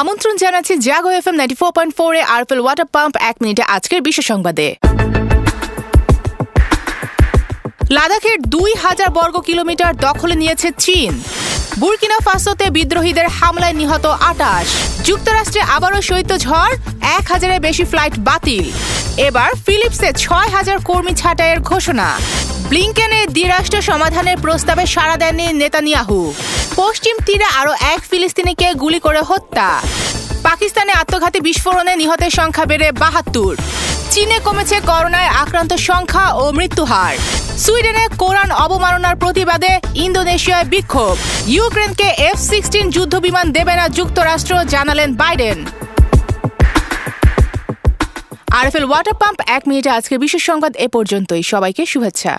আমন্ত্রণ জানাচ্ছি Jago F M ninety four point four এ আরফেল ওয়াটার পাম্প এক মিনিটে আজকের বিশ্ব সংবাদে। লাদাখের দুই হাজার বর্গ কিলোমিটার দখলে নিয়েছে চীন। বুর্কিনা ফাসোতে বিদ্রোহীদের হামলায় নিহত আটাশ। যুক্তরাষ্ট্রে আবারও শৈত্য ঝড়, এক হাজারের বেশি ফ্লাইট বাতিল। এবার ফিলিপসে ছয় হাজার কর্মী ছাঁটাইয়ের ঘোষণা। ব্লিংকেনে দ্বিরাষ্ট্র সমাধানের প্রস্তাবে সাড়া দেননি নেতানিয়াহু। পশ্চিম তীরে আরও এক ফিলিস্তিনিকে গুলি করে হত্যা। পাকিস্তানে আত্মঘাতী বিস্ফোরণে নিহতের সংখ্যা বেড়ে বাহাত্তর। চীনে কমেছে করোনায় আক্রান্ত সংখ্যা ও মৃত্যুহার সুইডেনে কোরআন অবমাননার প্রতিবাদে ইন্দোনেশিয়ায় বিক্ষোভ। ইউক্রেনকে এফ সিক্সটিন যুদ্ধ বিমান দেবে না যুক্তরাষ্ট্র, জানালেন বাইডেন। আরএফএল ওয়াটার পাম্প এক মিনিটে আজকের বিশেষ সংবাদ এ পর্যন্তই। সবাইকে শুভেচ্ছা।